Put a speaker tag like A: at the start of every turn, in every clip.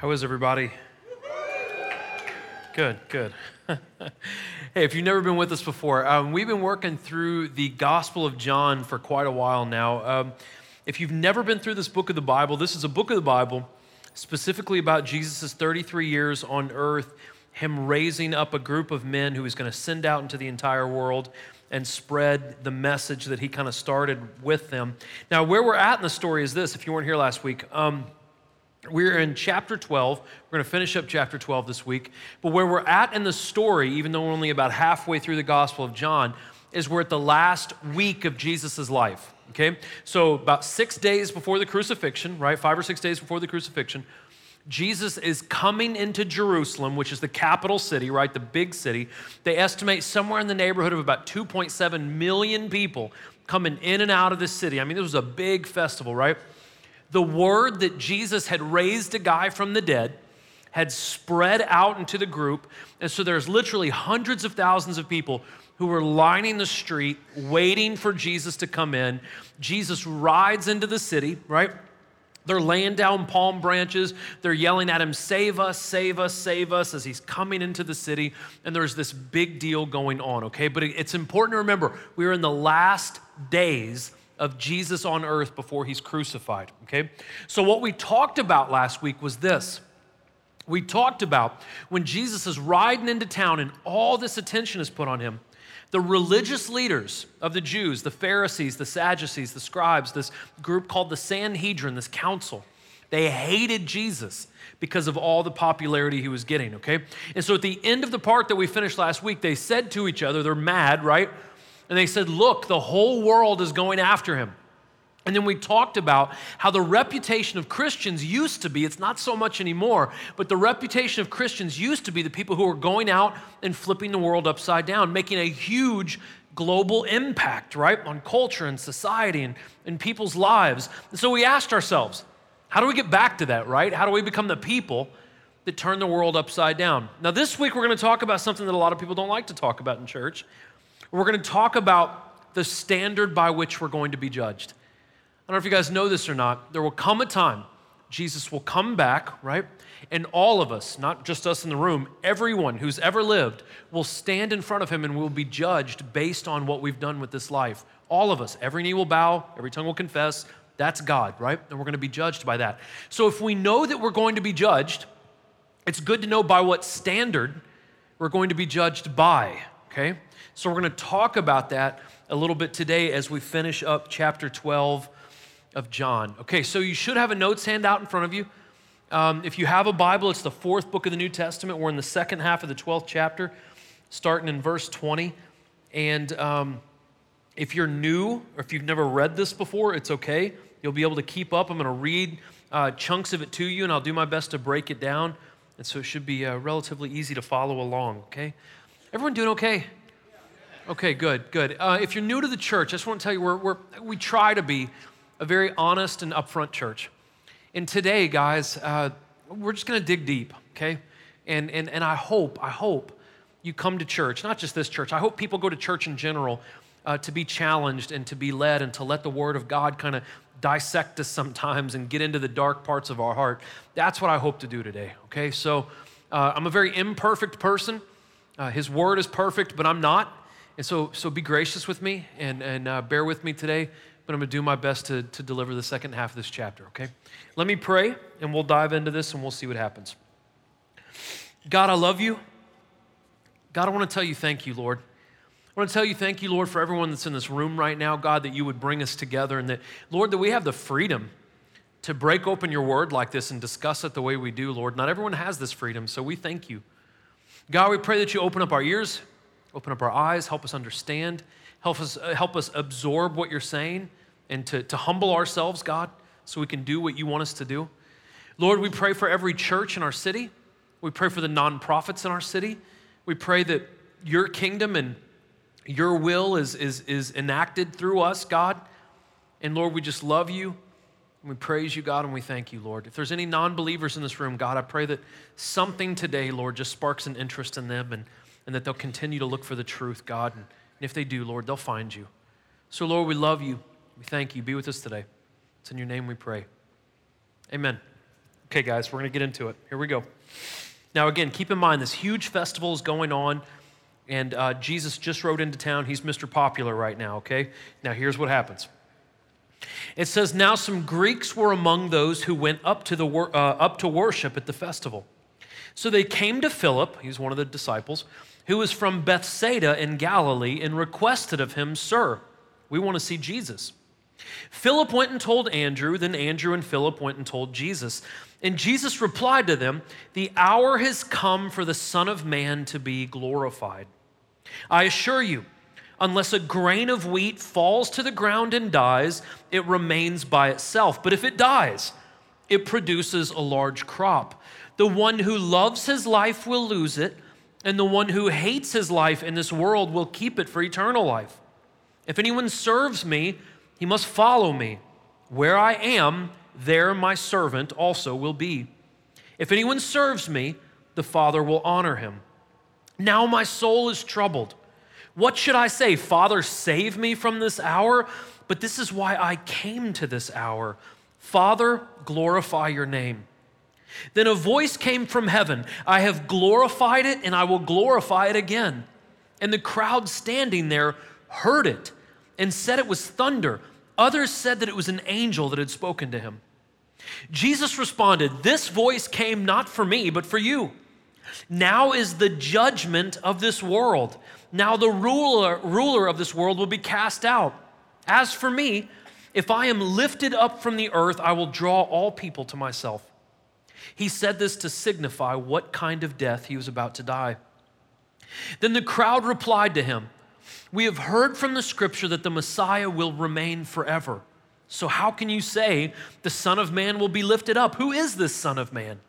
A: How is everybody? Good, good. hey, if you've never been with us before, um, we've been working through the Gospel of John for quite a while now. Um, if you've never been through this book of the Bible, this is a book of the Bible specifically about Jesus' 33 years on earth, him raising up a group of men who he's going to send out into the entire world and spread the message that he kind of started with them. Now, where we're at in the story is this if you weren't here last week. Um, we're in chapter 12. We're going to finish up chapter 12 this week. But where we're at in the story, even though we're only about halfway through the Gospel of John, is we're at the last week of Jesus' life. Okay? So, about six days before the crucifixion, right? Five or six days before the crucifixion, Jesus is coming into Jerusalem, which is the capital city, right? The big city. They estimate somewhere in the neighborhood of about 2.7 million people coming in and out of the city. I mean, this was a big festival, right? The word that Jesus had raised a guy from the dead had spread out into the group. And so there's literally hundreds of thousands of people who were lining the street waiting for Jesus to come in. Jesus rides into the city, right? They're laying down palm branches. They're yelling at him, Save us, save us, save us, as he's coming into the city. And there's this big deal going on, okay? But it's important to remember we are in the last days of Jesus on earth before he's crucified. Okay? So, what we talked about last week was this. We talked about when Jesus is riding into town and all this attention is put on him, the religious leaders of the Jews, the Pharisees, the Sadducees, the scribes, this group called the Sanhedrin, this council, they hated Jesus because of all the popularity he was getting, okay? And so at the end of the part that we finished last week, they said to each other, they're mad, right? And they said, Look, the whole world is going after him. And then we talked about how the reputation of Christians used to be, it's not so much anymore, but the reputation of Christians used to be the people who were going out and flipping the world upside down, making a huge global impact, right, on culture and society and, and people's lives. And so we asked ourselves, how do we get back to that, right? How do we become the people that turn the world upside down? Now, this week we're going to talk about something that a lot of people don't like to talk about in church, we're going to talk about the standard by which we're going to be judged. I don't know if you guys know this or not. There will come a time, Jesus will come back, right? And all of us, not just us in the room, everyone who's ever lived will stand in front of him and will be judged based on what we've done with this life. All of us, every knee will bow, every tongue will confess. That's God, right? And we're going to be judged by that. So if we know that we're going to be judged, it's good to know by what standard we're going to be judged by, okay? So we're going to talk about that a little bit today as we finish up chapter 12 of John. Okay, so you should have a notes handout in front of you. Um, if you have a Bible, it's the fourth book of the New Testament. We're in the second half of the 12th chapter, starting in verse 20. And um, if you're new or if you've never read this before, it's okay. You'll be able to keep up. I'm going to read uh, chunks of it to you, and I'll do my best to break it down. And so it should be uh, relatively easy to follow along, okay? Everyone doing okay? Okay, good, good. Uh, if you're new to the church, I just want to tell you, we're, we're, we try to be a very honest and upfront church. And today, guys, uh, we're just going to dig deep, okay? And, and, and I hope, I hope you come to church, not just this church. I hope people go to church in general uh, to be challenged and to be led and to let the Word of God kind of dissect us sometimes and get into the dark parts of our heart. That's what I hope to do today, okay? So uh, I'm a very imperfect person. Uh, his Word is perfect, but I'm not. And so, so be gracious with me and, and uh, bear with me today, but I'm going to do my best to, to deliver the second half of this chapter, okay? Let me pray, and we'll dive into this and we'll see what happens. God, I love you. God, I want to tell you thank you, Lord. I want to tell you thank you, Lord, for everyone that's in this room right now, God, that you would bring us together and that, Lord, that we have the freedom to break open your word like this and discuss it the way we do, Lord. Not everyone has this freedom, so we thank you. God, we pray that you open up our ears, Open up our eyes, help us understand, help us, uh, help us absorb what you're saying, and to, to humble ourselves, God, so we can do what you want us to do. Lord, we pray for every church in our city. We pray for the nonprofits in our city. We pray that your kingdom and your will is, is, is enacted through us, God. And Lord, we just love you. And we praise you, God, and we thank you, Lord. If there's any non believers in this room, God, I pray that something today, Lord, just sparks an interest in them and and that they'll continue to look for the truth, God. And if they do, Lord, they'll find you. So, Lord, we love you. We thank you. Be with us today. It's in your name we pray. Amen. Okay, guys, we're going to get into it. Here we go. Now, again, keep in mind this huge festival is going on, and uh, Jesus just rode into town. He's Mr. Popular right now, okay? Now, here's what happens. It says, Now some Greeks were among those who went up to, the, uh, up to worship at the festival. So they came to Philip, he's one of the disciples, who was from Bethsaida in Galilee, and requested of him, Sir, we want to see Jesus. Philip went and told Andrew, then Andrew and Philip went and told Jesus. And Jesus replied to them, The hour has come for the Son of Man to be glorified. I assure you, unless a grain of wheat falls to the ground and dies, it remains by itself. But if it dies, it produces a large crop. The one who loves his life will lose it, and the one who hates his life in this world will keep it for eternal life. If anyone serves me, he must follow me. Where I am, there my servant also will be. If anyone serves me, the Father will honor him. Now my soul is troubled. What should I say? Father, save me from this hour? But this is why I came to this hour. Father, glorify your name. Then a voice came from heaven I have glorified it, and I will glorify it again. And the crowd standing there heard it and said it was thunder. Others said that it was an angel that had spoken to him. Jesus responded, This voice came not for me, but for you. Now is the judgment of this world. Now the ruler, ruler of this world will be cast out. As for me, if I am lifted up from the earth, I will draw all people to myself. He said this to signify what kind of death he was about to die. Then the crowd replied to him, We have heard from the scripture that the Messiah will remain forever. So how can you say the Son of Man will be lifted up? Who is this Son of Man?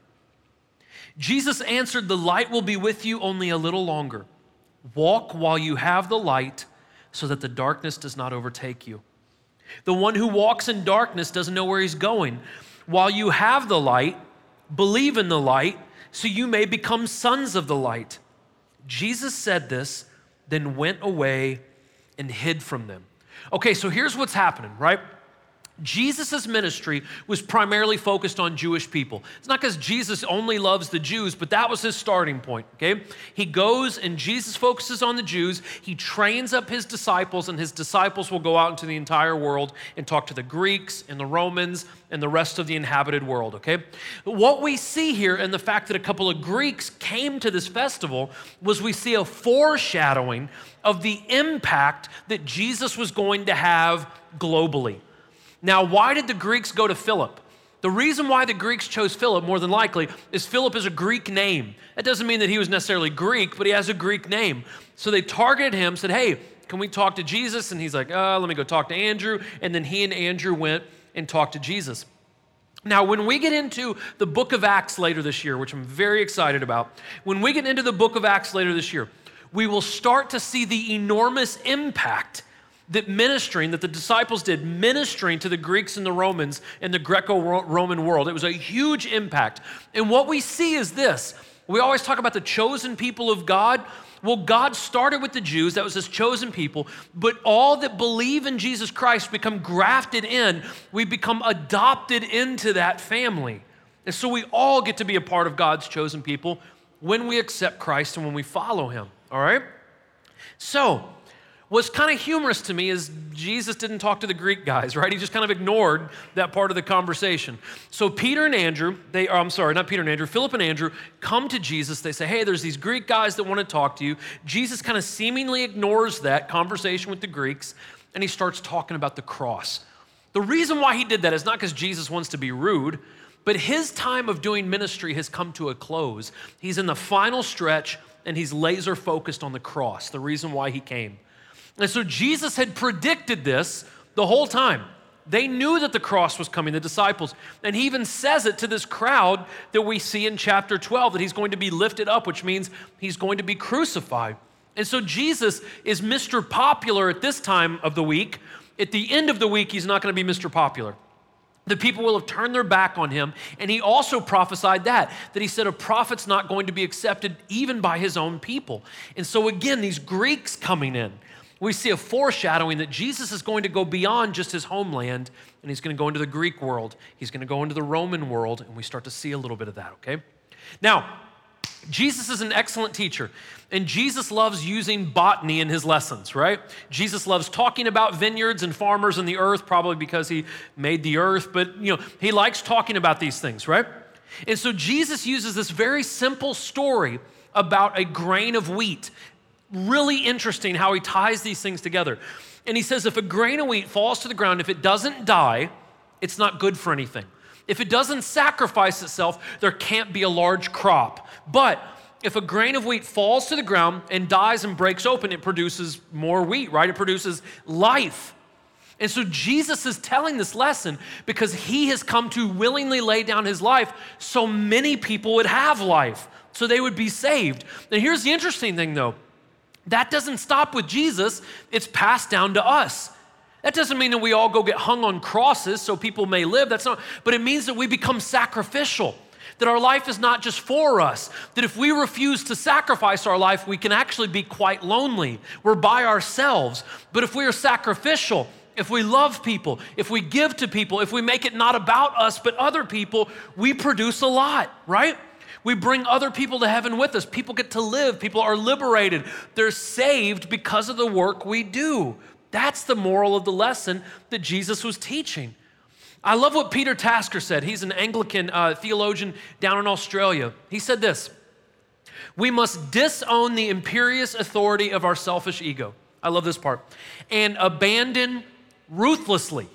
A: Jesus answered, The light will be with you only a little longer. Walk while you have the light so that the darkness does not overtake you. The one who walks in darkness doesn't know where he's going. While you have the light, believe in the light so you may become sons of the light. Jesus said this, then went away and hid from them. Okay, so here's what's happening, right? Jesus' ministry was primarily focused on Jewish people. It's not because Jesus only loves the Jews, but that was his starting point, okay? He goes and Jesus focuses on the Jews. He trains up his disciples, and his disciples will go out into the entire world and talk to the Greeks and the Romans and the rest of the inhabited world, okay? What we see here in the fact that a couple of Greeks came to this festival was we see a foreshadowing of the impact that Jesus was going to have globally. Now, why did the Greeks go to Philip? The reason why the Greeks chose Philip, more than likely, is Philip is a Greek name. That doesn't mean that he was necessarily Greek, but he has a Greek name. So they targeted him, said, Hey, can we talk to Jesus? And he's like, uh, Let me go talk to Andrew. And then he and Andrew went and talked to Jesus. Now, when we get into the book of Acts later this year, which I'm very excited about, when we get into the book of Acts later this year, we will start to see the enormous impact that ministering, that the disciples did, ministering to the Greeks and the Romans in the Greco Roman world. It was a huge impact. And what we see is this we always talk about the chosen people of God. Well, God started with the Jews, that was his chosen people, but all that believe in Jesus Christ become grafted in. We become adopted into that family. And so we all get to be a part of God's chosen people when we accept Christ and when we follow him. All right? So, What's kind of humorous to me is Jesus didn't talk to the Greek guys, right? He just kind of ignored that part of the conversation. So Peter and Andrew, they are, I'm sorry, not Peter and Andrew, Philip and Andrew come to Jesus. They say, Hey, there's these Greek guys that want to talk to you. Jesus kind of seemingly ignores that conversation with the Greeks and he starts talking about the cross. The reason why he did that is not because Jesus wants to be rude, but his time of doing ministry has come to a close. He's in the final stretch and he's laser focused on the cross, the reason why he came. And so Jesus had predicted this the whole time. They knew that the cross was coming, the disciples. And he even says it to this crowd that we see in chapter 12 that he's going to be lifted up, which means he's going to be crucified. And so Jesus is Mr. Popular at this time of the week. At the end of the week, he's not going to be Mr. Popular. The people will have turned their back on him. And he also prophesied that, that he said a prophet's not going to be accepted even by his own people. And so, again, these Greeks coming in, we see a foreshadowing that Jesus is going to go beyond just his homeland and he's going to go into the Greek world. He's going to go into the Roman world, and we start to see a little bit of that, okay? Now, Jesus is an excellent teacher, and Jesus loves using botany in his lessons, right? Jesus loves talking about vineyards and farmers and the earth, probably because he made the earth, but you know, he likes talking about these things, right? And so Jesus uses this very simple story about a grain of wheat really interesting how he ties these things together. And he says if a grain of wheat falls to the ground, if it doesn't die, it's not good for anything. If it doesn't sacrifice itself, there can't be a large crop. But if a grain of wheat falls to the ground and dies and breaks open, it produces more wheat, right? It produces life. And so Jesus is telling this lesson because he has come to willingly lay down his life so many people would have life, so they would be saved. And here's the interesting thing though that doesn't stop with Jesus, it's passed down to us. That doesn't mean that we all go get hung on crosses so people may live. That's not, but it means that we become sacrificial. That our life is not just for us. That if we refuse to sacrifice our life, we can actually be quite lonely. We're by ourselves. But if we are sacrificial, if we love people, if we give to people, if we make it not about us but other people, we produce a lot, right? We bring other people to heaven with us. People get to live. People are liberated. They're saved because of the work we do. That's the moral of the lesson that Jesus was teaching. I love what Peter Tasker said. He's an Anglican uh, theologian down in Australia. He said this We must disown the imperious authority of our selfish ego. I love this part. And abandon ruthlessly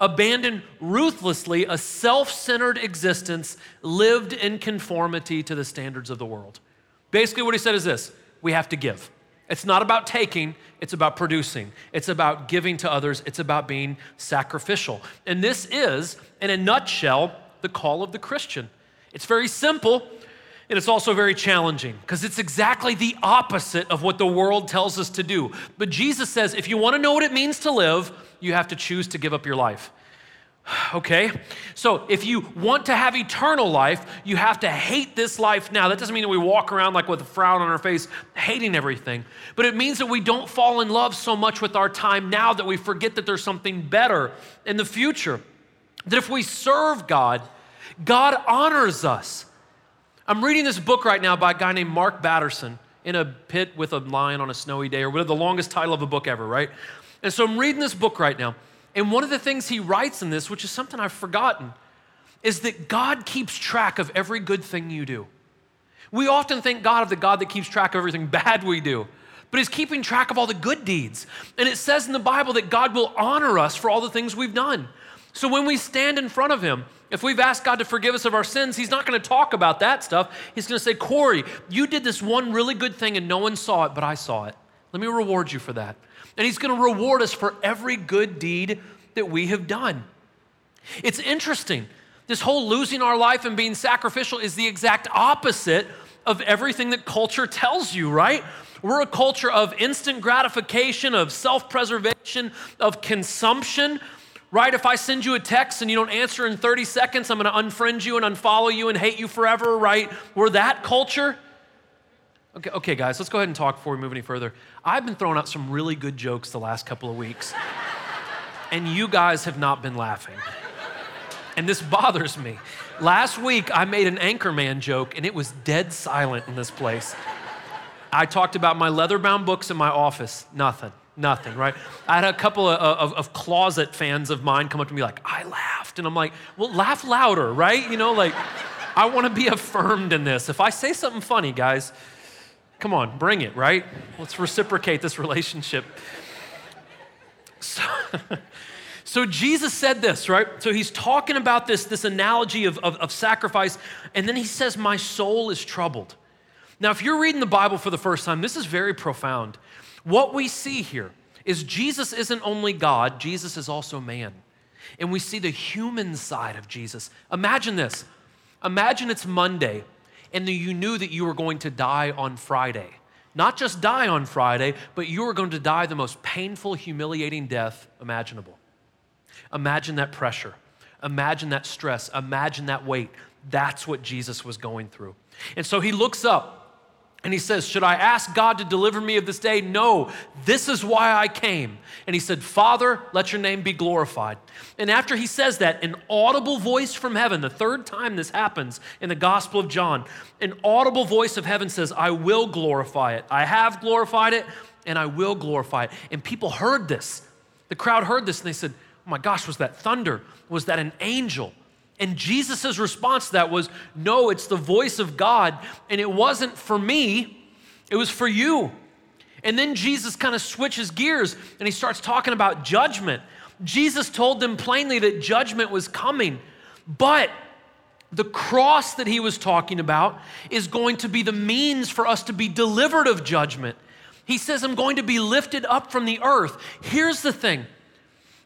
A: abandon ruthlessly a self centered existence lived in conformity to the standards of the world. Basically, what he said is this we have to give. It's not about taking, it's about producing. It's about giving to others, it's about being sacrificial. And this is, in a nutshell, the call of the Christian. It's very simple. And it's also very challenging because it's exactly the opposite of what the world tells us to do. But Jesus says if you want to know what it means to live, you have to choose to give up your life. Okay? So if you want to have eternal life, you have to hate this life now. That doesn't mean that we walk around like with a frown on our face, hating everything. But it means that we don't fall in love so much with our time now that we forget that there's something better in the future. That if we serve God, God honors us. I'm reading this book right now by a guy named Mark Batterson in a pit with a lion on a snowy day, or whatever the longest title of a book ever, right? And so I'm reading this book right now. And one of the things he writes in this, which is something I've forgotten, is that God keeps track of every good thing you do. We often think God of the God that keeps track of everything bad we do, but He's keeping track of all the good deeds. And it says in the Bible that God will honor us for all the things we've done. So when we stand in front of Him, if we've asked God to forgive us of our sins, He's not going to talk about that stuff. He's going to say, Corey, you did this one really good thing and no one saw it, but I saw it. Let me reward you for that and He's going to reward us for every good deed that we have done. It's interesting. This whole losing our life and being sacrificial is the exact opposite of everything that culture tells you, right? We're a culture of instant gratification, of self preservation, of consumption, right? If I send you a text and you don't answer in 30 seconds, I'm gonna unfriend you and unfollow you and hate you forever, right? We're that culture. Okay, okay, guys, let's go ahead and talk before we move any further. I've been throwing out some really good jokes the last couple of weeks, and you guys have not been laughing. And this bothers me. Last week, I made an Anchorman joke, and it was dead silent in this place. I talked about my leather bound books in my office. Nothing, nothing, right? I had a couple of, of, of, closet fans of mine come up to me like, I laughed. And I'm like, well, laugh louder, right? You know, like, I want to be affirmed in this. If I say something funny, guys, Come on, bring it, right? Let's reciprocate this relationship. So, so Jesus said this, right? So he's talking about this, this analogy of, of, of sacrifice, and then he says, My soul is troubled. Now, if you're reading the Bible for the first time, this is very profound. What we see here is Jesus isn't only God, Jesus is also man. And we see the human side of Jesus. Imagine this. Imagine it's Monday and you knew that you were going to die on Friday. Not just die on Friday, but you were going to die the most painful, humiliating death imaginable. Imagine that pressure. Imagine that stress. Imagine that weight. That's what Jesus was going through. And so he looks up And he says, Should I ask God to deliver me of this day? No, this is why I came. And he said, Father, let your name be glorified. And after he says that, an audible voice from heaven, the third time this happens in the Gospel of John, an audible voice of heaven says, I will glorify it. I have glorified it, and I will glorify it. And people heard this. The crowd heard this, and they said, Oh my gosh, was that thunder? Was that an angel? And Jesus' response to that was, No, it's the voice of God. And it wasn't for me, it was for you. And then Jesus kind of switches gears and he starts talking about judgment. Jesus told them plainly that judgment was coming, but the cross that he was talking about is going to be the means for us to be delivered of judgment. He says, I'm going to be lifted up from the earth. Here's the thing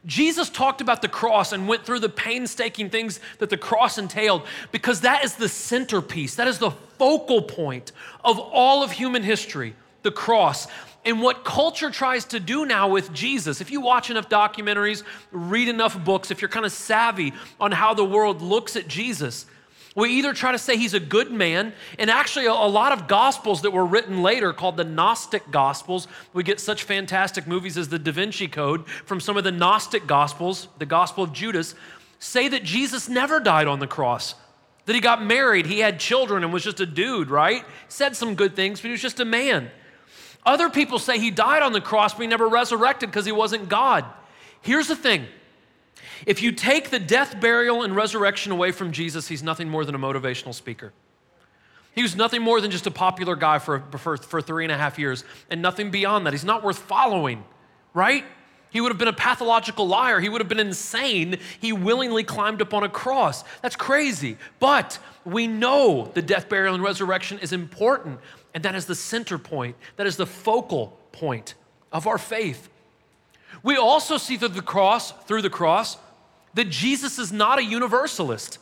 A: Jesus talked about the cross and went through the painstaking things that the cross entailed because that is the centerpiece, that is the focal point of all of human history, the cross. And what culture tries to do now with Jesus, if you watch enough documentaries, read enough books, if you're kind of savvy on how the world looks at Jesus, we either try to say he's a good man, and actually, a, lot of gospels that were written later, called the Gnostic Gospels, we get such fantastic movies as the Da Vinci Code from some of the Gnostic Gospels, the Gospel of Judas, say that Jesus never died on the cross, that he got married, he had children, and was just a dude, right? Said some good things, but he was just a man. Other people say he died on the cross, but he never resurrected because he wasn't God. Here's the thing if you take the death, burial, and resurrection away from Jesus, he's nothing more than a motivational speaker. He was nothing more than just a popular guy for, for, for three and a half years and nothing beyond that. He's not worth following, right? He would have been a pathological liar. He would have been insane. He willingly climbed up on a cross. That's crazy. But we know the death, burial, and resurrection is important, and that is the center point, that is the focal point of our faith. We also see through the cross, through the cross, that Jesus is not a universalist.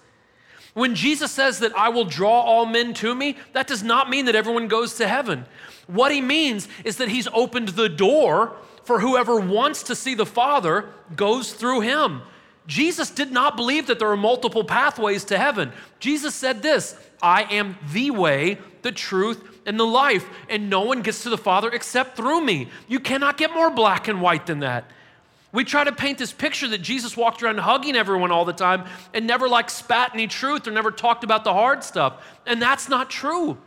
A: When Jesus says that I will draw all men to me, that does not mean that everyone goes to heaven. What he means is that he's opened the door for whoever wants to see the Father goes through him. Jesus did not believe that there are multiple pathways to heaven. Jesus said this I am the way, the truth, and the life, and no one gets to the Father except through me. You cannot get more black and white than that. We try to paint this picture that Jesus walked around hugging everyone all the time and never like spat any truth or never talked about the hard stuff. And that's not true.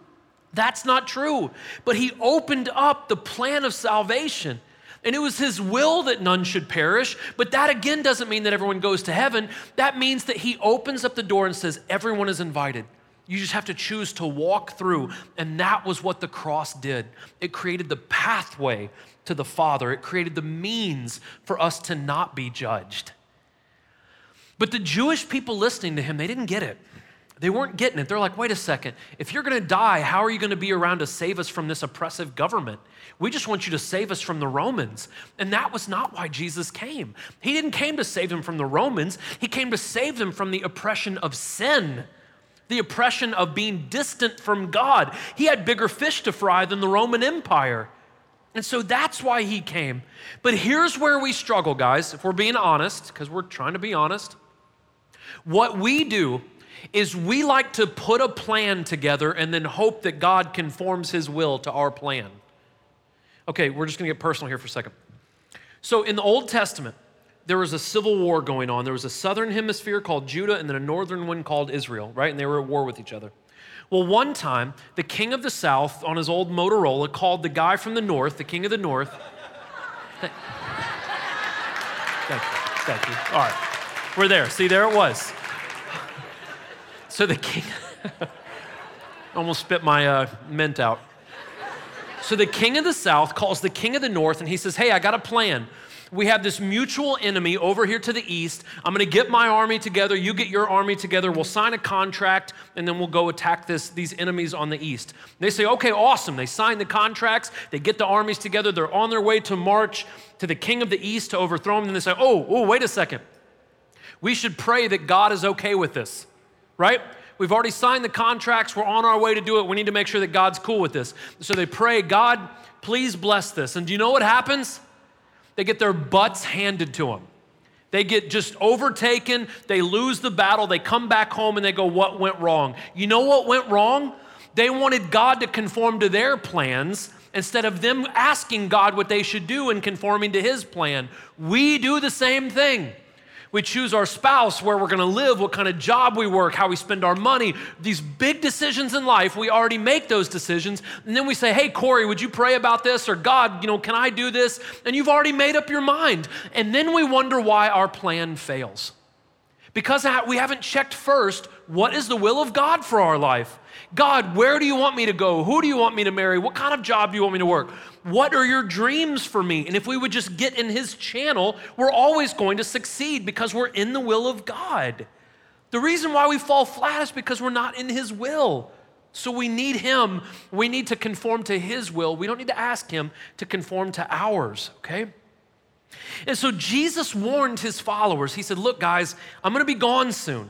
A: That's not true. But he opened up the plan of salvation. And it was his will that none should perish. But that again doesn't mean that everyone goes to heaven. That means that he opens up the door and says, everyone is invited. You just have to choose to walk through. And that was what the cross did. It created the pathway to the Father, it created the means for us to not be judged. But the Jewish people listening to him, they didn't get it. They weren't getting it. They're like, wait a second. If you're going to die, how are you going to be around to save us from this oppressive government? We just want you to save us from the Romans. And that was not why Jesus came. He didn't came to save them from the Romans. He came to save them from the oppression of sin, the oppression of being distant from God. He had bigger fish to fry than the Roman Empire. And so that's why he came. But here's where we struggle, guys, if we're being honest, because we're trying to be honest. What we do is we like to put a plan together and then hope that God conforms his will to our plan. Okay, we're just gonna get personal here for a second. So in the Old Testament, there was a civil war going on. There was a southern hemisphere called Judah and then a northern one called Israel, right? And they were at war with each other. Well, one time, the king of the south on his old Motorola called the guy from the north, the king of the north. Thank you. Thank you. All right. We're there. See, there it was. So the king almost spit my uh, mint out. So the king of the south calls the king of the north and he says, Hey, I got a plan we have this mutual enemy over here to the east. I'm going to get my army together. You get your army together. We'll sign a contract, and then we'll go attack this, these enemies on the east. They say, okay, awesome. They sign the contracts. They get the armies together. They're on their way to march to the king of the east to overthrow him. And they say, oh, oh, wait a second. We should pray that God is okay with this, right? We've already signed the contracts. We're on our way to do it. We need to make sure that God's cool with this. So they pray, God, please bless this. And do you know what happens? They get their butts handed to them. They get just overtaken, they lose the battle, they come back home and they go, What went wrong? You know what went wrong? They wanted God to conform to their plans instead of them asking God what they should do and conforming to His plan. We do the same thing. We choose our spouse, where we're gonna live, what kind of job we work, how we spend our money. These big decisions in life, we already make those decisions. And then we say, hey, Corey, would you pray about this? Or God, you know, can I do this? And you've already made up your mind. And then we wonder why our plan fails. Because we haven't checked first what is the will of God for our life. God, where do you want me to go? Who do you want me to marry? What kind of job do you want me to work? What are your dreams for me? And if we would just get in His channel, we're always going to succeed because we're in the will of God. The reason why we fall flat is because we're not in His will. So we need Him. We need to conform to His will. We don't need to ask Him to conform to ours, okay? And so Jesus warned His followers. He said, Look, guys, I'm going to be gone soon.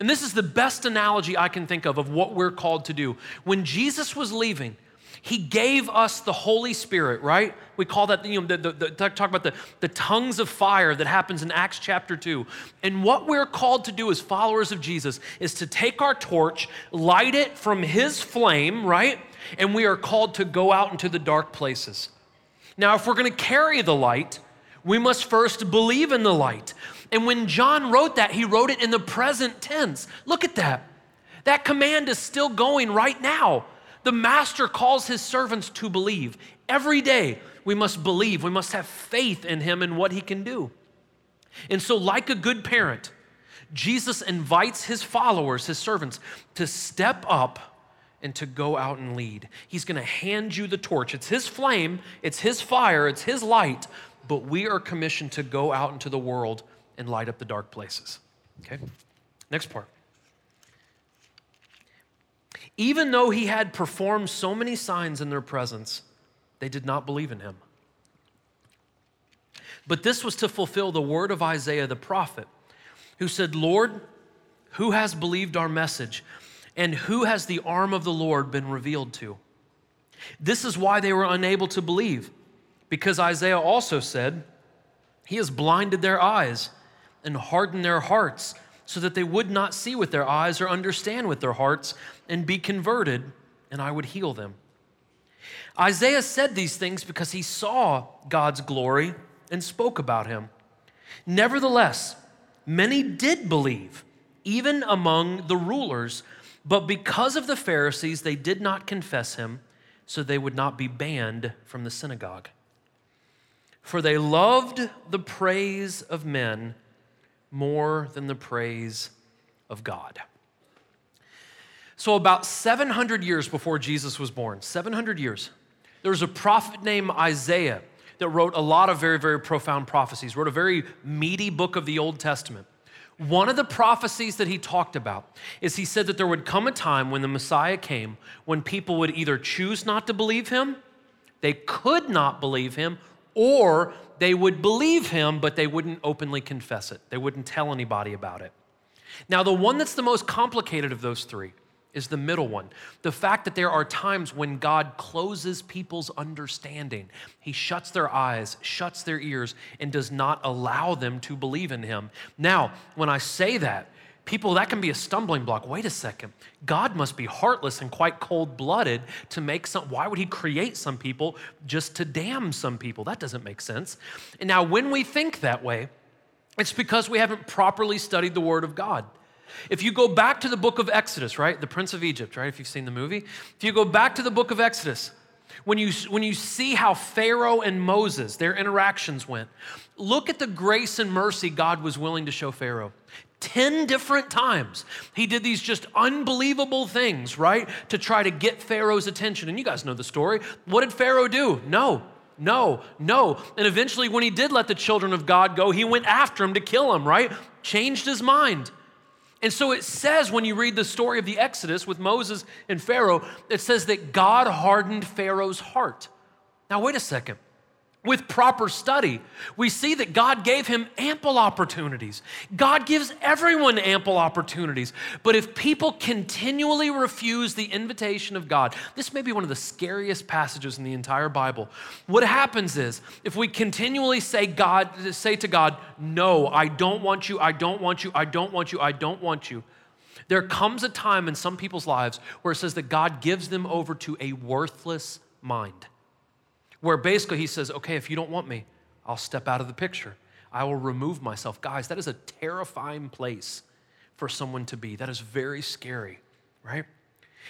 A: And this is the best analogy I can think of of what we're called to do. When Jesus was leaving, he gave us the Holy Spirit, right? We call that, you know, the, the, the, talk about the, the tongues of fire that happens in Acts chapter 2. And what we're called to do as followers of Jesus is to take our torch, light it from his flame, right? And we are called to go out into the dark places. Now, if we're going to carry the light, we must first believe in the light. And when John wrote that, he wrote it in the present tense. Look at that. That command is still going right now. The master calls his servants to believe. Every day, we must believe. We must have faith in him and what he can do. And so, like a good parent, Jesus invites his followers, his servants, to step up and to go out and lead. He's going to hand you the torch. It's his flame, it's his fire, it's his light, but we are commissioned to go out into the world and light up the dark places. Okay? Next part. Even though he had performed so many signs in their presence, they did not believe in him. But this was to fulfill the word of Isaiah the prophet, who said, Lord, who has believed our message? And who has the arm of the Lord been revealed to? This is why they were unable to believe, because Isaiah also said, He has blinded their eyes and hardened their hearts so that they would not see with their eyes or understand with their hearts and be converted, and I would heal them. Isaiah said these things because he saw God's glory and spoke about him. Nevertheless, many did believe, even among the rulers, but because of the Pharisees, they did not confess him, so they would not be banned from the synagogue. For they loved the praise of men more than the praise of God. So, about 700 years before Jesus was born, 700 years, there was a prophet named Isaiah that wrote a lot of very, very profound prophecies, wrote a very meaty book of the Old Testament. One of the prophecies that he talked about is he said that there would come a time when the Messiah came when people would either choose not to believe him, they could not believe him, or they would believe him, but they wouldn't openly confess it. They wouldn't tell anybody about it. Now, the one that's the most complicated of those three is the middle one. The fact that there are times when God closes people's understanding. He shuts their eyes, shuts their ears, and does not allow them to believe in Him. Now, when I say that, people, that can be a stumbling block. Wait a second. God must be heartless and quite cold blooded to make some. Why would He create some people just to damn some people? That doesn't make sense. And now, when we think that way, it's because we haven't properly studied the Word of God. If you go back to the book of Exodus, right, the Prince of Egypt, right, if you've seen the movie, if you go back to the book of Exodus, when you, when you see how Pharaoh and Moses, their interactions went, look at the grace and mercy God was willing to show Pharaoh. 10 different times. He did these just unbelievable things, right, to try to get Pharaoh's attention. And you guys know the story. What did Pharaoh do? No, no, no. And eventually, when he did let the children of God go, he went after him to kill them, right? Changed his mind. And so it says when you read the story of the Exodus with Moses and Pharaoh, it says that God hardened Pharaoh's heart. Now, wait a second with proper study, we see that God gave him ample opportunities. God gives everyone ample opportunities. But if people continually refuse the invitation of God, this may be one of the scariest passages in the entire Bible. What happens is, if we continually say God say to God, "No, I don't want you. I don't want you. I don't want you. I don't want you." There comes a time in some people's lives where it says that God gives them over to a worthless mind, where basically He says, okay, if you don't want me, I'll step out of the picture. I will remove myself. Guys, that is a terrifying place for someone to be. That is very scary, right?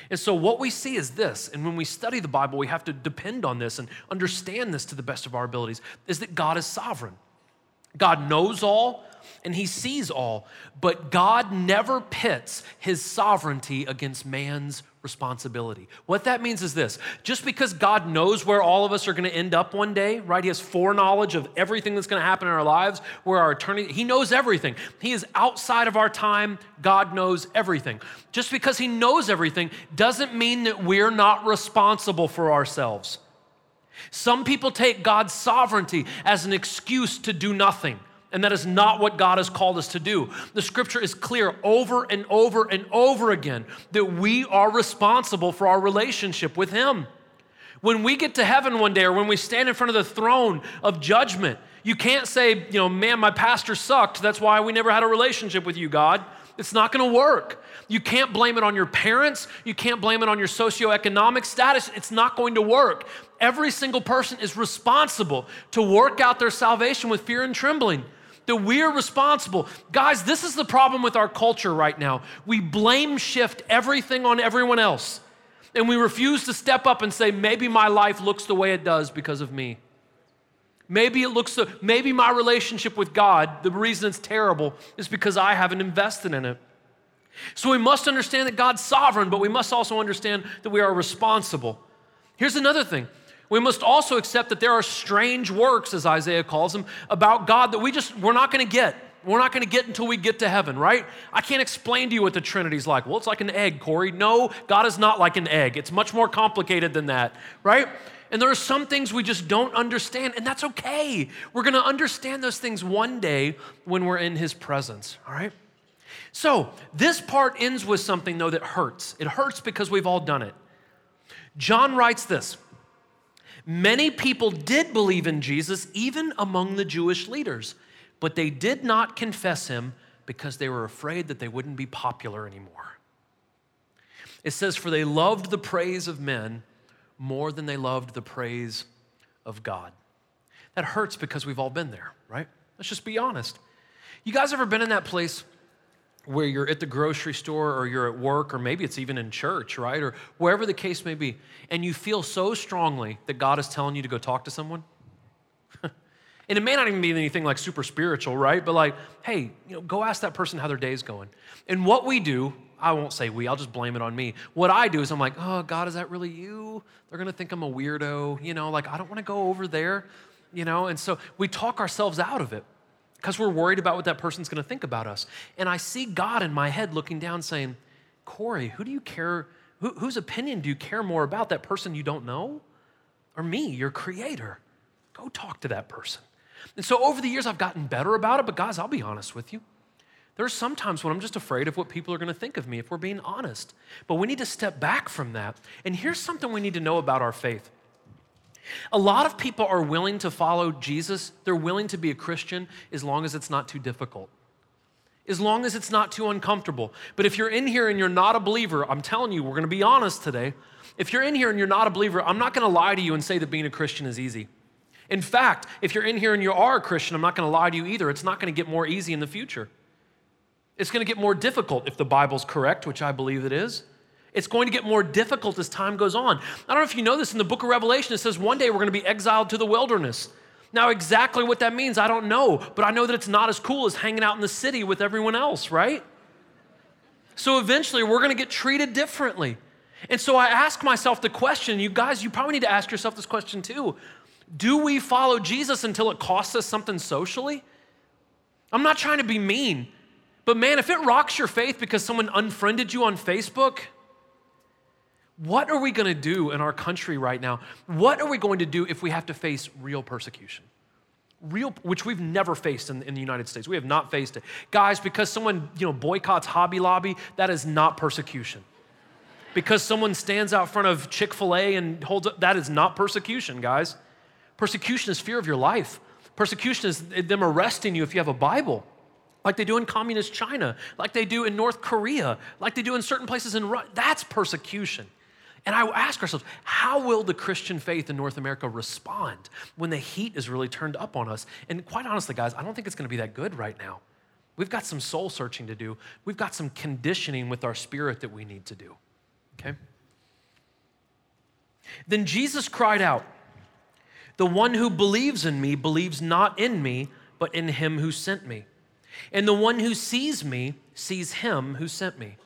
A: And so, what we see is this, and when we study the Bible, we have to depend on this and understand this to the best of our abilities, is that God is sovereign. God knows all and he sees all, but God never pits his sovereignty against man's responsibility. What that means is this just because God knows where all of us are going to end up one day, right? He has foreknowledge of everything that's going to happen in our lives, where our eternity, he knows everything. He is outside of our time. God knows everything. Just because he knows everything doesn't mean that we're not responsible for ourselves. Some people take God's sovereignty as an excuse to do nothing. And that is not what God has called us to do. The scripture is clear over and over and over again that we are responsible for our relationship with Him. When we get to heaven one day or when we stand in front of the throne of judgment, you can't say, you know, man, my pastor sucked. That's why we never had a relationship with you, God. It's not going to work. You can't blame it on your parents. You can't blame it on your socioeconomic status. It's not going to work. Every single person is responsible to work out their salvation with fear and trembling. That we're responsible. Guys, this is the problem with our culture right now. We blame shift everything on everyone else. And we refuse to step up and say, maybe my life looks the way it does because of me. Maybe it looks, maybe my relationship with God, the reason it's terrible is because I haven't invested in it. So we must understand that God's sovereign, but we must also understand that we are responsible. Here's another thing. We must also accept that there are strange works, as Isaiah calls them, about God that we just, we're not gonna get. We're not gonna get until we get to heaven, right? I can't explain to you what the Trinity's like. Well, it's like an egg, Corey. No, God is not like an egg. It's much more complicated than that, right? And there are some things we just don't understand, and that's okay. We're gonna understand those things one day when we're in His presence, all right? So, this part ends with something, though, that hurts. It hurts because we've all done it. John writes this Many people did believe in Jesus, even among the Jewish leaders, but they did not confess him because they were afraid that they wouldn't be popular anymore. It says, For they loved the praise of men more than they loved the praise of God. That hurts because we've all been there, right? Let's just be honest. You guys ever been in that place where you're at the grocery store or you're at work or maybe it's even in church, right? Or wherever the case may be, and you feel so strongly that God is telling you to go talk to someone? and it may not even be anything like super spiritual, right? But like, hey, you know, go ask that person how their day's going. And what we do I won't say we, I'll just blame it on me. What I do is I'm like, oh, God, is that really you? They're to think I'm a weirdo. You know, like, I don't want to go over there, you know? And so we talk ourselves out of it because we're worried about what that person's going to think about us. And I see God in my head looking down saying, Corey, who do you care? Who, whose opinion do you care more about? That person you don't know? Or me, your creator? Go talk to that person. And so over the years, I've gotten better about it, but guys, I'll be honest with you. There's sometimes when I'm just afraid of what people are going to think of me if we're being honest. But we need to step back from that. And here's something we need to know about our faith. A lot of people are willing to follow Jesus. They're willing to be a Christian as long as it's not too difficult, as long as it's not too uncomfortable. But if you're in here and you're not a believer, I'm telling you, we're going to be honest today. If you're in here and you're not a believer, I'm not going to lie to you and say that being a Christian is easy. In fact, if you're in here and you are a Christian, I'm not going to lie to you either. It's not going to get more easy in the future. It's going to get more difficult if the Bible's correct, which I believe it is. It's going to get more difficult as time goes on. I don't know if you know this in the book of Revelation, it says one day we're going to be exiled to the wilderness. Now, exactly what that means, I don't know, but I know that it's not as cool as hanging out in the city with everyone else, right? So eventually we're going to get treated differently. And so I ask myself the question, you guys, you probably need to ask yourself this question too. Do we follow Jesus until it costs us something socially? I'm not trying to be mean, but man, if it rocks your faith because someone unfriended you on Facebook, what are we going to do in our country right now? What are we going to do if we have to face real persecution? Real, which we've never faced in, in the United States. We have not faced it. Guys, because someone you know, boycotts Hobby Lobby, that is not persecution. Because someone stands out front of Chick fil A and holds up, that is not persecution, guys. Persecution is fear of your life. Persecution is them arresting you if you have a Bible. like they do in communist China, like they do in North Korea, like they do in certain places in Russia. That's persecution. And I ask ourselves, how will the Christian faith in North America respond when the heat is really turned up on us? And quite honestly, guys, I don't think it's going to be that good right now. We've got some soul searching to do. We've got some conditioning with our spirit that we need to do. Okay? Then Jesus cried out, The one who believes in me believes not in me, but in him who sent me. And the one who sees me sees him who sent me.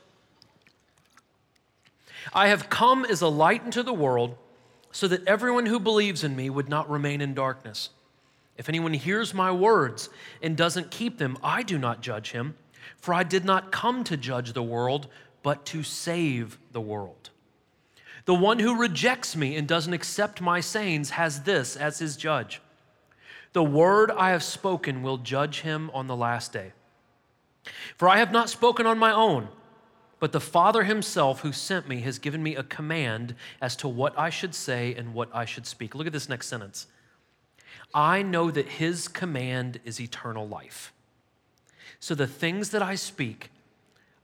A: I have come as a light into the world so that everyone who believes in me would not remain in darkness. If anyone hears my words and doesn't keep them, I do not judge him, for I did not come to judge the world, but to save the world. The one who rejects me and doesn't accept my sayings has this as his judge. The word I have spoken will judge him on the last day. For I have not spoken on my own, but the Father himself who sent me has given me a command as to what I should say and what I should speak. Look at this next sentence. I know that his command is eternal life. So the things that I speak,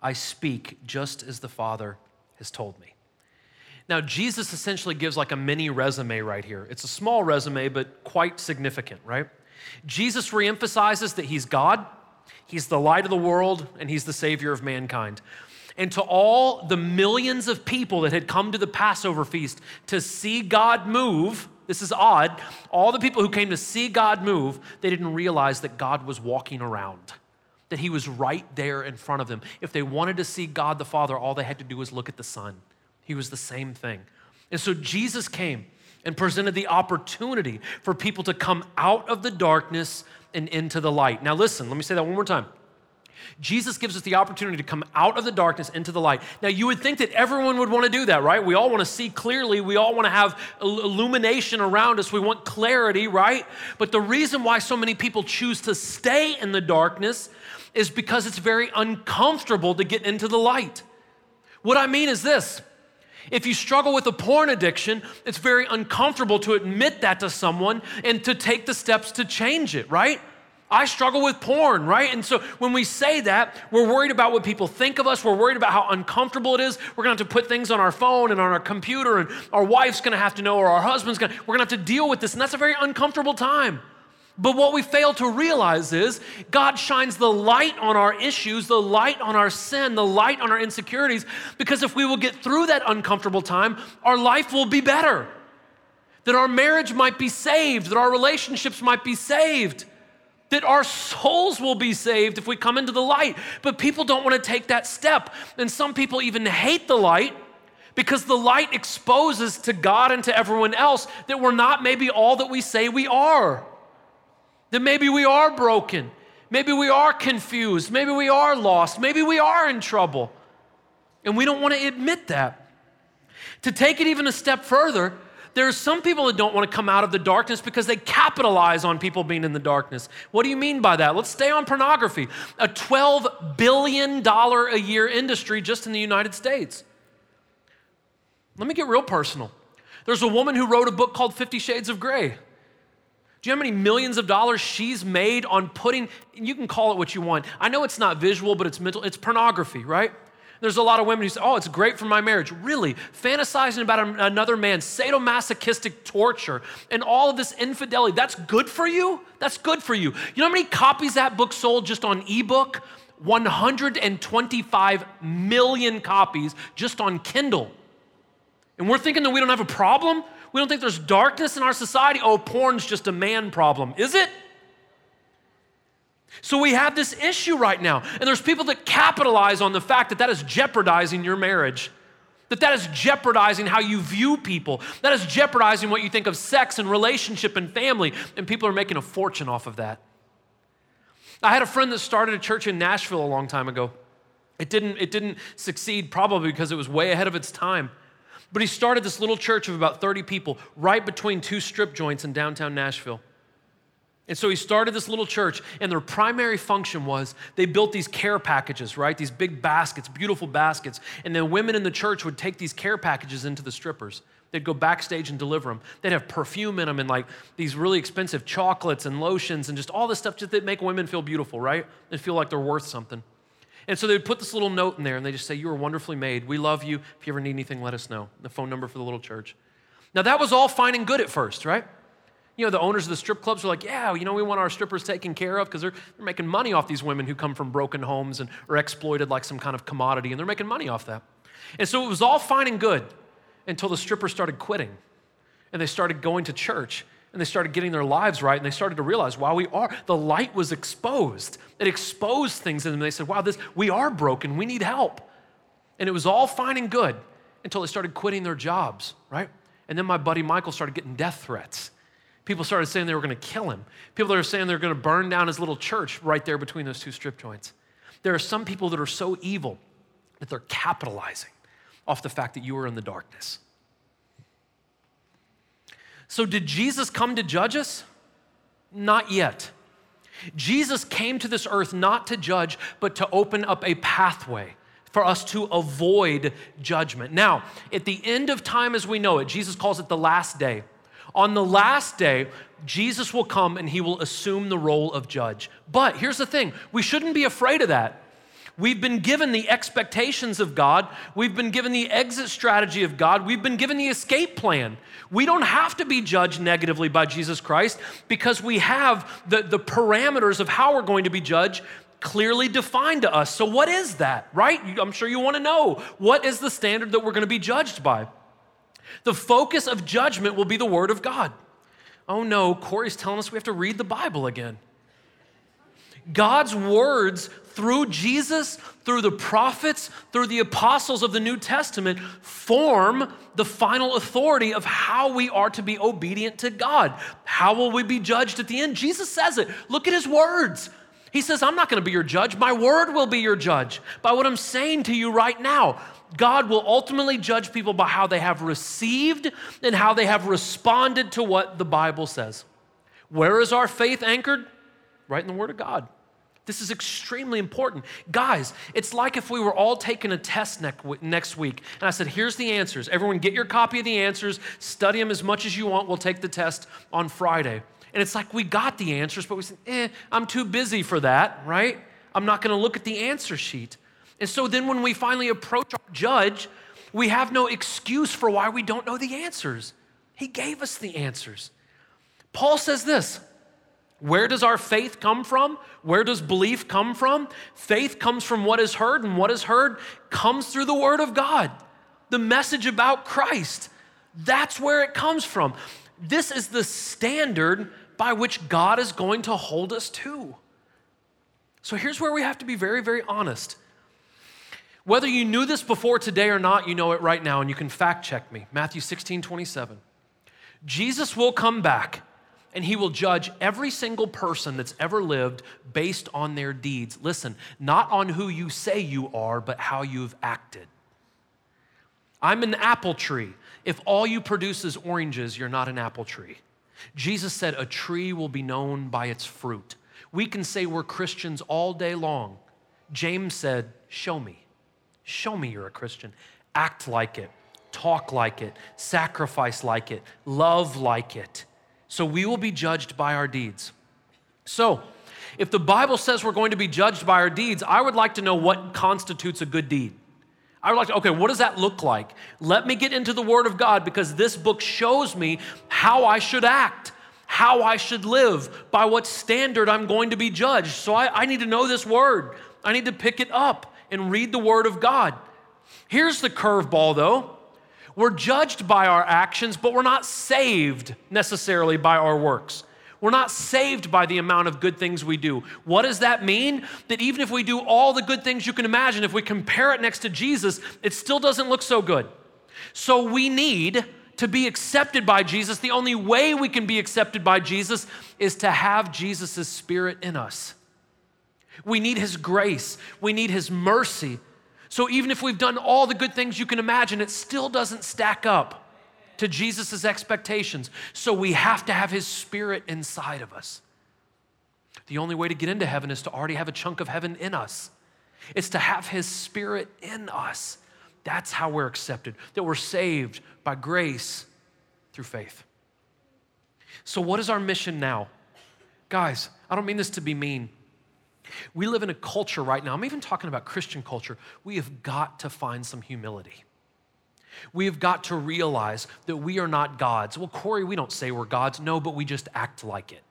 A: I speak just as the Father has told me. Now, Jesus essentially gives like a mini resume right here. It's a small resume, but quite significant, right? Jesus reemphasizes that he's God, he's the light of the world, and he's the savior of mankind. And to all the millions of people that had come to the Passover feast to see God move, this is odd, all the people who came to see God move, they didn't realize that God was walking around, that he was right there in front of them. If they wanted to see God the Father, all they had to do was look at the Son. He was the same thing. And so Jesus came and presented the opportunity for people to come out of the darkness and into the light. Now, listen, let me say that one more time. Jesus gives us the opportunity to come out of the darkness into the light. Now, you would think that everyone would want to do that, right? We all want to see clearly. We all want to have illumination around us. We want clarity, right? But the reason why so many people choose to stay in the darkness is because it's very uncomfortable to get into the light. What I mean is this if you struggle with a porn addiction, it's very uncomfortable to admit that to someone and to take the steps to change it, right? I struggle with porn, right? And so when we say that, we're worried about what people think of us. We're worried about how uncomfortable it is. We're gonna have to put things on our phone and on our computer, and our wife's gonna have to know, or our husband's gonna, we're gonna have to deal with this. And that's a very uncomfortable time. But what we fail to realize is God shines the light on our issues, the light on our sin, the light on our insecurities, because if we will get through that uncomfortable time, our life will be better. That our marriage might be saved, that our relationships might be saved, that our souls will be saved if we come into the light. But people don't want to take that step. And some people even hate the light because the light exposes to God and to everyone else that we're not maybe all that we say we are that maybe we are broken. Maybe we are confused. Maybe we are lost. Maybe we are in trouble. And we don't want to admit that. To take it even a step further, there are some people that don't want to come out of the darkness because they capitalize on people being in the darkness. What do you mean by that? Let's stay on pornography. A $12 billion a year industry just in the United States. Let me get real personal. There's a woman who wrote a book called Fifty Shades of Grey. Do you know how many millions of dollars she's made on putting, you can call it what you want. I know it's not visual, but it's mental, it's pornography, right? There's a lot of women who say, oh, it's great for my marriage. Really? Fantasizing about another man, sadomasochistic torture, and all of this infidelity. That's good for you? That's good for you. You know how many copies that book sold just on ebook? 125 million copies just on Kindle. And we're thinking that we don't have a problem? We don't think there's darkness in our society. Oh, porn's just a man problem. Is it? So we have this issue right now. And there's people that capitalize on the fact that that is jeopardizing your marriage. That that is jeopardizing how you view people. That is jeopardizing what you think of sex and relationship and family. And people are making a fortune off of that. I had a friend that started a church in Nashville a long time ago. It didn't, it didn't succeed probably because it was way ahead of its time. But he started this little church of about 30 people right between two strip joints in downtown Nashville. And so he started this little church, and their primary function was they built these care packages, right? These big baskets, beautiful baskets. And the women in the church would take these care packages into the strippers. They'd go backstage and deliver them. They'd have perfume in them and like these really expensive chocolates and lotions and just all this stuff just that make women feel beautiful, right? And feel like they're worth something. And so they'd put this little note in there and they just say, You are wonderfully made. We love you. If you ever need anything, let us know. The phone number for the little church. Now, that was all fine and good at first, right? You know, the owners of the strip clubs are like, yeah, you know, we want our strippers taken care of because they're, they're making money off these women who come from broken homes and are exploited like some kind of commodity, and they're making money off that. And so it was all fine and good until the strippers started quitting and they started going to church and they started getting their lives right and they started to realize, wow, we are, the light was exposed. It exposed things in them. They said, wow, this, we are broken. We need help. And it was all fine and good until they started quitting their jobs, right? And then my buddy Michael started getting death threats. People started saying they were going to kill him. People are saying they're going to burn down his little church right there between those two strip joints. There are some people that are so evil that they're capitalizing off the fact that you are in the darkness. So, did Jesus come to judge us? Not yet. Jesus came to this earth not to judge, but to open up a pathway for us to avoid judgment. Now, at the end of time as we know it, Jesus calls it the last day. On the last day, Jesus will come and he will assume the role of judge. But here's the thing we shouldn't be afraid of that. We've been given the expectations of God. We've been given the exit strategy of God. We've been given the escape plan. We don't have to be judged negatively by Jesus Christ because we have the, the parameters of how we're going to be judged clearly defined to us. So, what is that, right? I'm sure you want to know. What is the standard that we're going to be judged by? The focus of judgment will be the Word of God. Oh no, Corey's telling us we have to read the Bible again. God's words through Jesus, through the prophets, through the apostles of the New Testament form the final authority of how we are to be obedient to God. How will we be judged at the end? Jesus says it. Look at his words. He says, I'm not going to be your judge. My word will be your judge by what I'm saying to you right now. God will ultimately judge people by how they have received and how they have responded to what the Bible says. Where is our faith anchored? Right in the Word of God. This is extremely important. Guys, it's like if we were all taking a test next week and I said, here's the answers. Everyone get your copy of the answers, study them as much as you want. We'll take the test on Friday. And it's like we got the answers, but we said, eh, I'm too busy for that, right? I'm not going to look at the answer sheet. And so then when we finally approach our judge, we have no excuse for why we don't know the answers. He gave us the answers. Paul says this Where does our faith come from? Where does belief come from? Faith comes from what is heard, and what is heard comes through the Word of God, the message about Christ. That's where it comes from. This is the standard by which God is going to hold us to. So here's where we have to be very, very honest. Whether you knew this before today or not, you know it right now, and you can fact check me. Matthew 16, 27. Jesus will come back and he will judge every single person that's ever lived based on their deeds. Listen, not on who you say you are, but how you've acted. I'm an apple tree. If all you produce is oranges, you're not an apple tree. Jesus said, A tree will be known by its fruit. We can say we're Christians all day long. James said, Show me. Show me you're a Christian. Act like it, talk like it, sacrifice like it, love like it. So we will be judged by our deeds. So, if the Bible says we're going to be judged by our deeds, I would like to know what constitutes a good deed. I would like to, okay, what does that look like? Let me get into the Word of God because this book shows me how I should act, how I should live, by what standard I'm going to be judged. So I, I need to know this Word. I need to pick it up and read the Word of God. Here's the curveball though we're judged by our actions, but we're not saved necessarily by our works. We're not saved by the amount of good things we do. What does that mean? That even if we do all the good things you can imagine, if we compare it next to Jesus, it still doesn't look so good. So we need to be accepted by Jesus. The only way we can be accepted by Jesus is to have Jesus' Spirit in us. We need His grace, we need His mercy. So even if we've done all the good things you can imagine, it still doesn't stack up to Jesus' expectations. So we have to have His Spirit inside of us. The only way to get into heaven is to already have a chunk of heaven in us. It's to have His Spirit in us. That's how we're accepted, that we're saved by grace through faith. So, what is our mission now? Guys, I don't mean this to be mean. We live in a culture right now, I'm even talking about Christian culture. We have got to find some humility. We have got to realize that we are not gods. Well, Corey, we don't say we're gods. No, but we just act like it.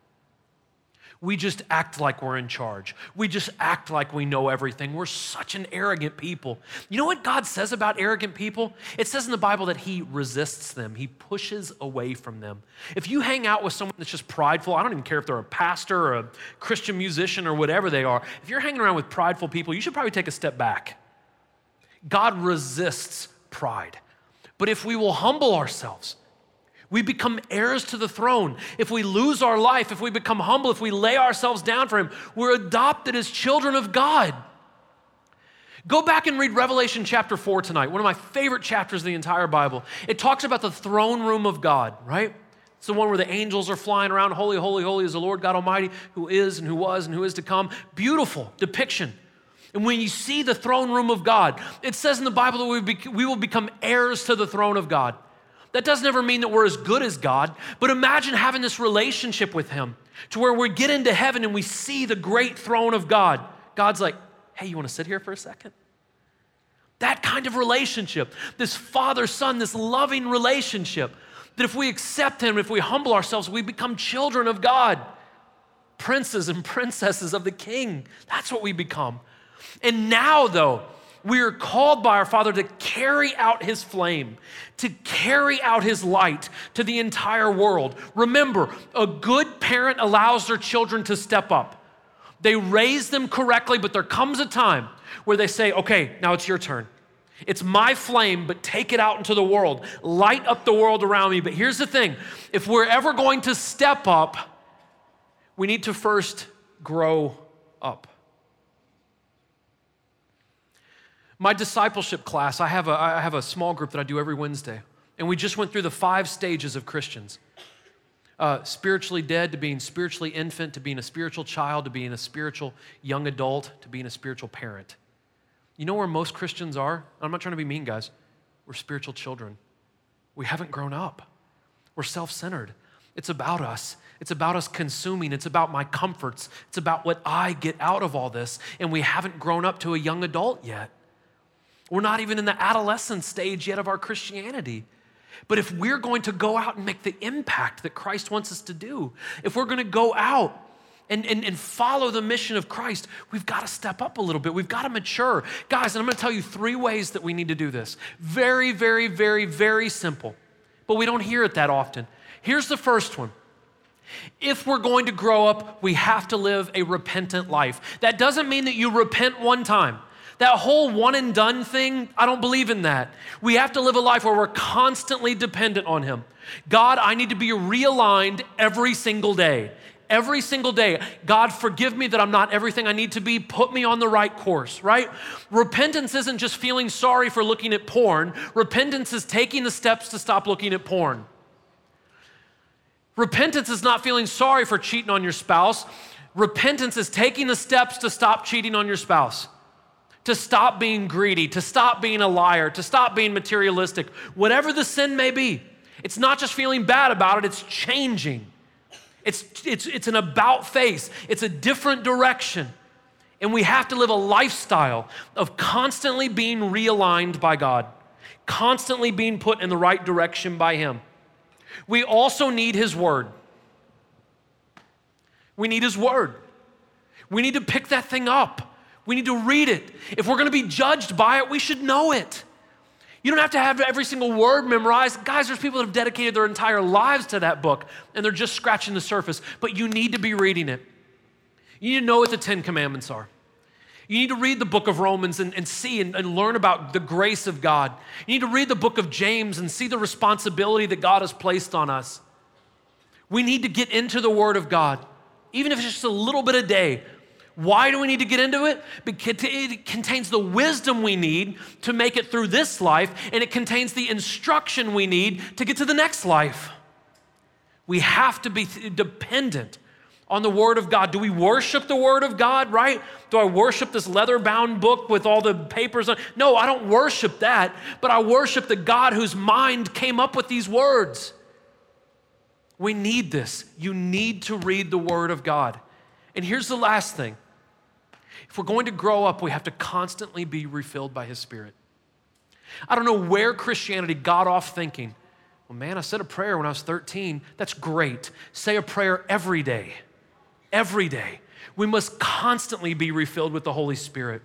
A: We just act like we're in charge. We just act like we know everything. We're such an arrogant people. You know what God says about arrogant people? It says in the Bible that He resists them, He pushes away from them. If you hang out with someone that's just prideful, I don't even care if they're a pastor or a Christian musician or whatever they are, if you're hanging around with prideful people, you should probably take a step back. God resists pride. But if we will humble ourselves, we become heirs to the throne. If we lose our life, if we become humble, if we lay ourselves down for Him, we're adopted as children of God. Go back and read Revelation chapter 4 tonight, one of my favorite chapters of the entire Bible. It talks about the throne room of God, right? It's the one where the angels are flying around. Holy, holy, holy is the Lord God Almighty, who is and who was and who is to come. Beautiful depiction. And when you see the throne room of God, it says in the Bible that we, be, we will become heirs to the throne of God. That doesn't ever mean that we're as good as God, but imagine having this relationship with Him to where we get into heaven and we see the great throne of God. God's like, hey, you want to sit here for a second? That kind of relationship, this father son, this loving relationship, that if we accept Him, if we humble ourselves, we become children of God, princes and princesses of the King. That's what we become. And now, though, we are called by our Father to carry out His flame, to carry out His light to the entire world. Remember, a good parent allows their children to step up. They raise them correctly, but there comes a time where they say, okay, now it's your turn. It's my flame, but take it out into the world. Light up the world around me. But here's the thing if we're ever going to step up, we need to first grow up. My discipleship class, I have, a, I have a small group that I do every Wednesday. And we just went through the five stages of Christians uh, spiritually dead, to being spiritually infant, to being a spiritual child, to being a spiritual young adult, to being a spiritual parent. You know where most Christians are? I'm not trying to be mean, guys. We're spiritual children. We haven't grown up. We're self centered. It's about us. It's about us consuming. It's about my comforts. It's about what I get out of all this. And we haven't grown up to a young adult yet. We're not even in the adolescent stage yet of our Christianity. But if we're going to go out and make the impact that Christ wants us to do, if we're going to go out and, and, and follow the mission of Christ, we've got to step up a little bit. We've got to mature. Guys, and I'm going to tell you three ways that we need to do this. Very, very, very, very simple. But we don't hear it that often. Here's the first one. If we're going to grow up, we have to live a repentant life. That doesn't mean that you repent one time. That whole one and done thing, I don't believe in that. We have to live a life where we're constantly dependent on Him. God, I need to be realigned every single day. Every single day, God, forgive me that I'm not everything I need to be. Put me on the right course, right? Repentance isn't just feeling sorry for looking at porn, repentance is taking the steps to stop looking at porn. Repentance is not feeling sorry for cheating on your spouse. Repentance is taking the steps to stop cheating on your spouse to stop being greedy, to stop being a liar, to stop being materialistic, whatever the sin may be. It's not just feeling bad about it, it's changing. It's, it's, it's an about face, it's a different direction. And we have to live a lifestyle of constantly being realigned by God, constantly being put in the right direction by Him. We also need His Word. We need His Word. We need to pick that thing up. We need to read it. If we're going to be judged by it, we should know it. You don't have to have every single word memorized. Guys, there's people that have dedicated their entire lives to that book and they're just scratching the surface, but you need to be reading it. You need to know what the Ten Commandments are. You need to read the book of Romans and, and see and, and learn about the grace of God. You need to read the book of James and see the responsibility that God has placed on us. We need to get into the Word of God, even if it's just a little bit a day. Why do we need to get into it? Because it contains the wisdom we need to make it through this life, and it contains the instruction we need to get to the next life. We have to be dependent on the Word of God. Do we worship the Word of God, right? Do I worship this leather bound book with all the papers on? No, I don't worship that, but I worship the God whose mind came up with these words. We need this. You need to read the Word of God. And here's the last thing if we're going to grow up, we have to constantly be refilled by His Spirit. I don't know where Christianity got off thinking, well, man, I said a prayer when I was 13. That's great. Say a prayer every day. Every day. We must constantly be refilled with the Holy Spirit.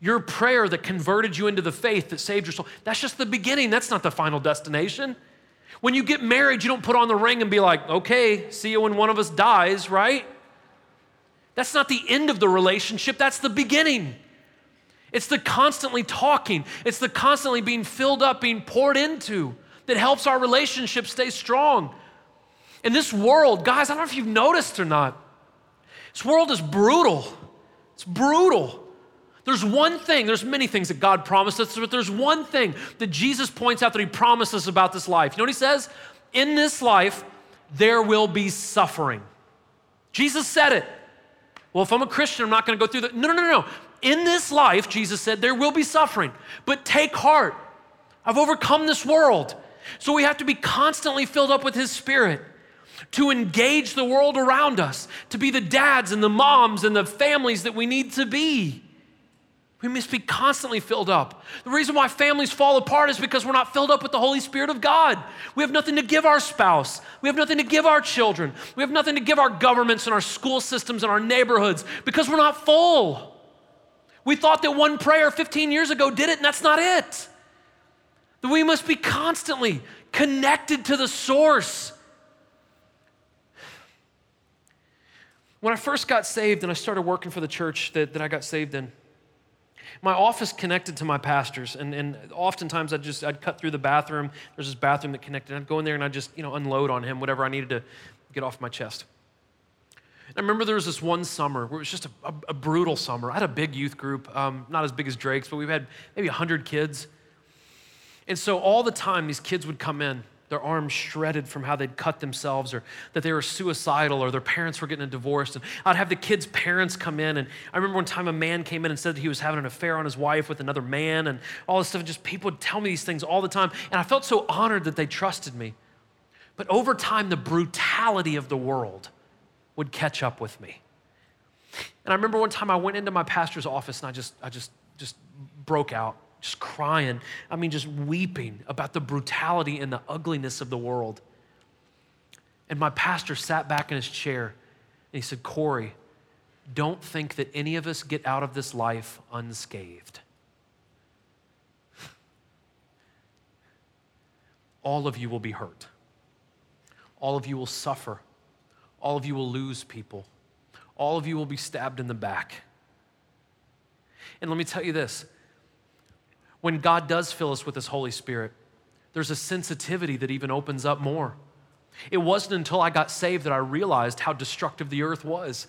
A: Your prayer that converted you into the faith that saved your soul, that's just the beginning. That's not the final destination. When you get married, you don't put on the ring and be like, okay, see you when one of us dies, right? That's not the end of the relationship, that's the beginning. It's the constantly talking, it's the constantly being filled up, being poured into that helps our relationship stay strong. In this world, guys, I don't know if you've noticed or not, this world is brutal. It's brutal. There's one thing, there's many things that God promised us, but there's one thing that Jesus points out that He promised us about this life. You know what He says? In this life, there will be suffering. Jesus said it. Well, if I'm a Christian, I'm not going to go through that. No, no, no, no. In this life, Jesus said, there will be suffering, but take heart. I've overcome this world. So we have to be constantly filled up with His Spirit to engage the world around us, to be the dads and the moms and the families that we need to be. We must be constantly filled up. The reason why families fall apart is because we're not filled up with the Holy Spirit of God. We have nothing to give our spouse. We have nothing to give our children. We have nothing to give our governments and our school systems and our neighborhoods because we're not full. We thought that one prayer 15 years ago did it, and that's not it. That we must be constantly connected to the source. When I first got saved and I started working for the church that, that I got saved in, my office connected to my pastor's, and, and oftentimes I'd just I'd cut through the bathroom. There's this bathroom that connected. I'd go in there and I'd just you know unload on him whatever I needed to get off my chest. And I remember there was this one summer where it was just a, a, a brutal summer. I had a big youth group, um, not as big as Drake's, but we had maybe 100 kids. And so all the time, these kids would come in their arms shredded from how they'd cut themselves or that they were suicidal or their parents were getting a divorce. And I'd have the kids' parents come in. And I remember one time a man came in and said that he was having an affair on his wife with another man and all this stuff. And just people would tell me these things all the time. And I felt so honored that they trusted me. But over time, the brutality of the world would catch up with me. And I remember one time I went into my pastor's office and I just, I just, just broke out just crying. I mean, just weeping about the brutality and the ugliness of the world. And my pastor sat back in his chair and he said, Corey, don't think that any of us get out of this life unscathed. All of you will be hurt. All of you will suffer. All of you will lose people. All of you will be stabbed in the back. And let me tell you this when God does fill us with His Holy Spirit, there's a sensitivity that even opens up more. It wasn't until I got saved that I realized how destructive the earth was,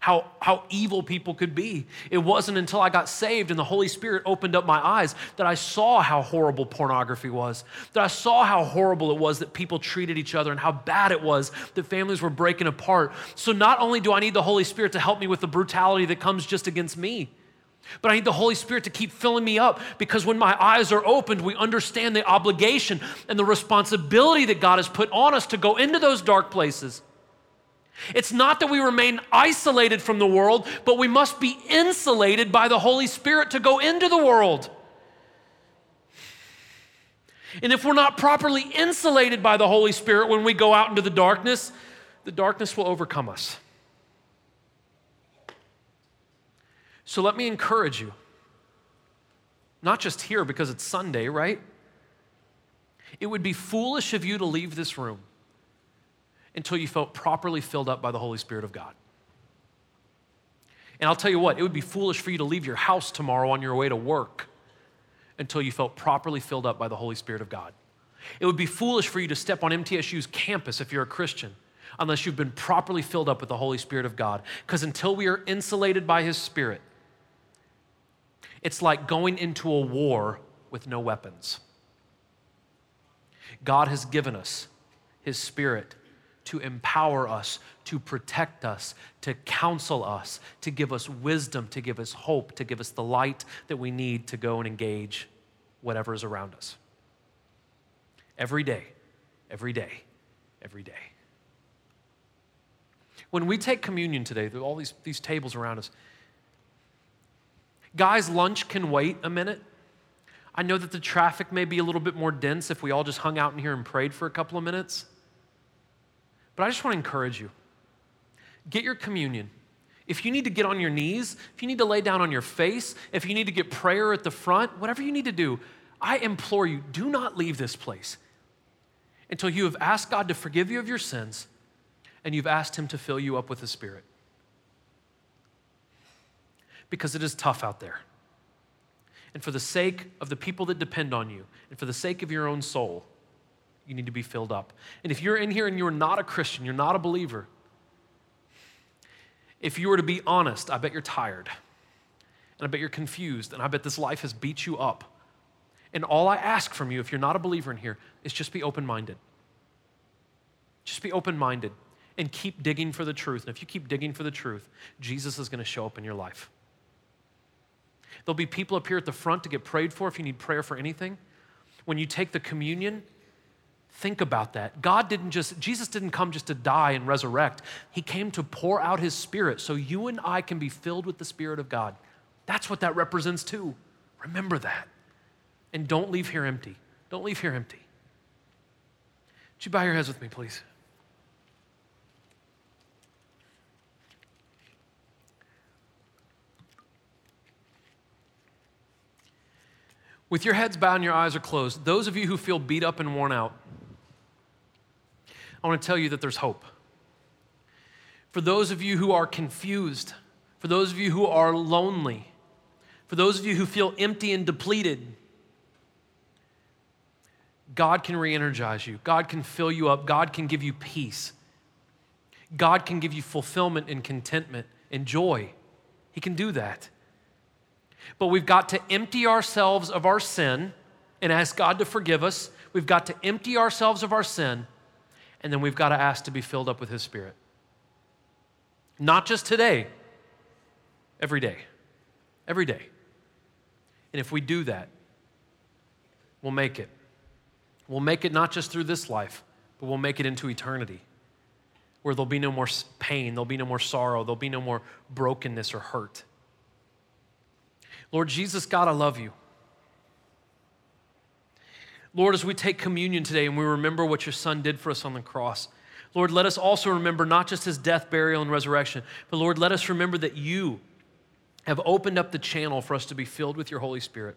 A: how, how evil people could be. It wasn't until I got saved and the Holy Spirit opened up my eyes that I saw how horrible pornography was, that I saw how horrible it was that people treated each other and how bad it was that families were breaking apart. So not only do I need the Holy Spirit to help me with the brutality that comes just against me, but I need the Holy Spirit to keep filling me up because when my eyes are opened, we understand the obligation and the responsibility that God has put on us to go into those dark places. It's not that we remain isolated from the world, but we must be insulated by the Holy Spirit to go into the world. And if we're not properly insulated by the Holy Spirit when we go out into the darkness, the darkness will overcome us. So let me encourage you, not just here because it's Sunday, right? It would be foolish of you to leave this room until you felt properly filled up by the Holy Spirit of God. And I'll tell you what, it would be foolish for you to leave your house tomorrow on your way to work until you felt properly filled up by the Holy Spirit of God. It would be foolish for you to step on MTSU's campus if you're a Christian unless you've been properly filled up with the Holy Spirit of God. Because until we are insulated by His Spirit, it's like going into a war with no weapons. God has given us His Spirit to empower us, to protect us, to counsel us, to give us wisdom, to give us hope, to give us the light that we need to go and engage whatever is around us. Every day, every day, every day. When we take communion today, all these, these tables around us, guys, lunch can wait a minute. I know that the traffic may be a little bit more dense if we all just hung out in here and prayed for a couple of minutes. But I just want to encourage you get your communion. If you need to get on your knees, if you need to lay down on your face, if you need to get prayer at the front, whatever you need to do, I implore you do not leave this place until you have asked God to forgive you of your sins and you've asked Him to fill you up with the Spirit. Because it is tough out there. And for the sake of the people that depend on you, and for the sake of your own soul, you need to be filled up. And if you're in here and you're not a Christian, you're not a believer, if you were to be honest, I bet you're tired. And I bet you're confused. And I bet this life has beat you up. And all I ask from you, if you're not a believer in here, is just be open minded. Just be open minded and keep digging for the truth. And if you keep digging for the truth, Jesus is going to show up in your life. There'll be people up here at the front to get prayed for if you need prayer for anything. When you take the communion, think about that. God didn't just, Jesus didn't come just to die and resurrect. He came to pour out his spirit so you and I can be filled with the spirit of God. That's what that represents too. Remember that. And don't leave here empty. Don't leave here empty. Would you bow your heads with me, please? With your heads bowed and your eyes are closed, those of you who feel beat up and worn out, I want to tell you that there's hope. For those of you who are confused, for those of you who are lonely, for those of you who feel empty and depleted, God can re energize you. God can fill you up. God can give you peace. God can give you fulfillment and contentment and joy. He can do that. But we've got to empty ourselves of our sin and ask God to forgive us. We've got to empty ourselves of our sin, and then we've got to ask to be filled up with His Spirit. Not just today, every day. Every day. And if we do that, we'll make it. We'll make it not just through this life, but we'll make it into eternity where there'll be no more pain, there'll be no more sorrow, there'll be no more brokenness or hurt. Lord Jesus, God, I love you. Lord, as we take communion today and we remember what your son did for us on the cross, Lord, let us also remember not just his death, burial, and resurrection, but Lord, let us remember that you have opened up the channel for us to be filled with your Holy Spirit.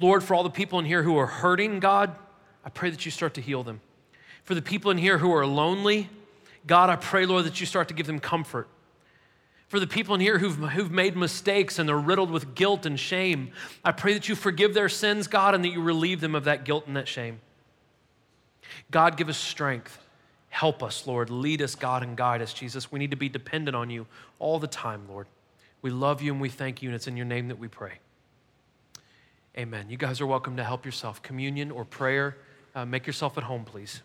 A: Lord, for all the people in here who are hurting, God, I pray that you start to heal them. For the people in here who are lonely, God, I pray, Lord, that you start to give them comfort. For the people in here who've, who've made mistakes and they're riddled with guilt and shame, I pray that you forgive their sins, God, and that you relieve them of that guilt and that shame. God, give us strength. Help us, Lord. Lead us, God, and guide us, Jesus. We need to be dependent on you all the time, Lord. We love you and we thank you, and it's in your name that we pray. Amen. You guys are welcome to help yourself. Communion or prayer, uh, make yourself at home, please.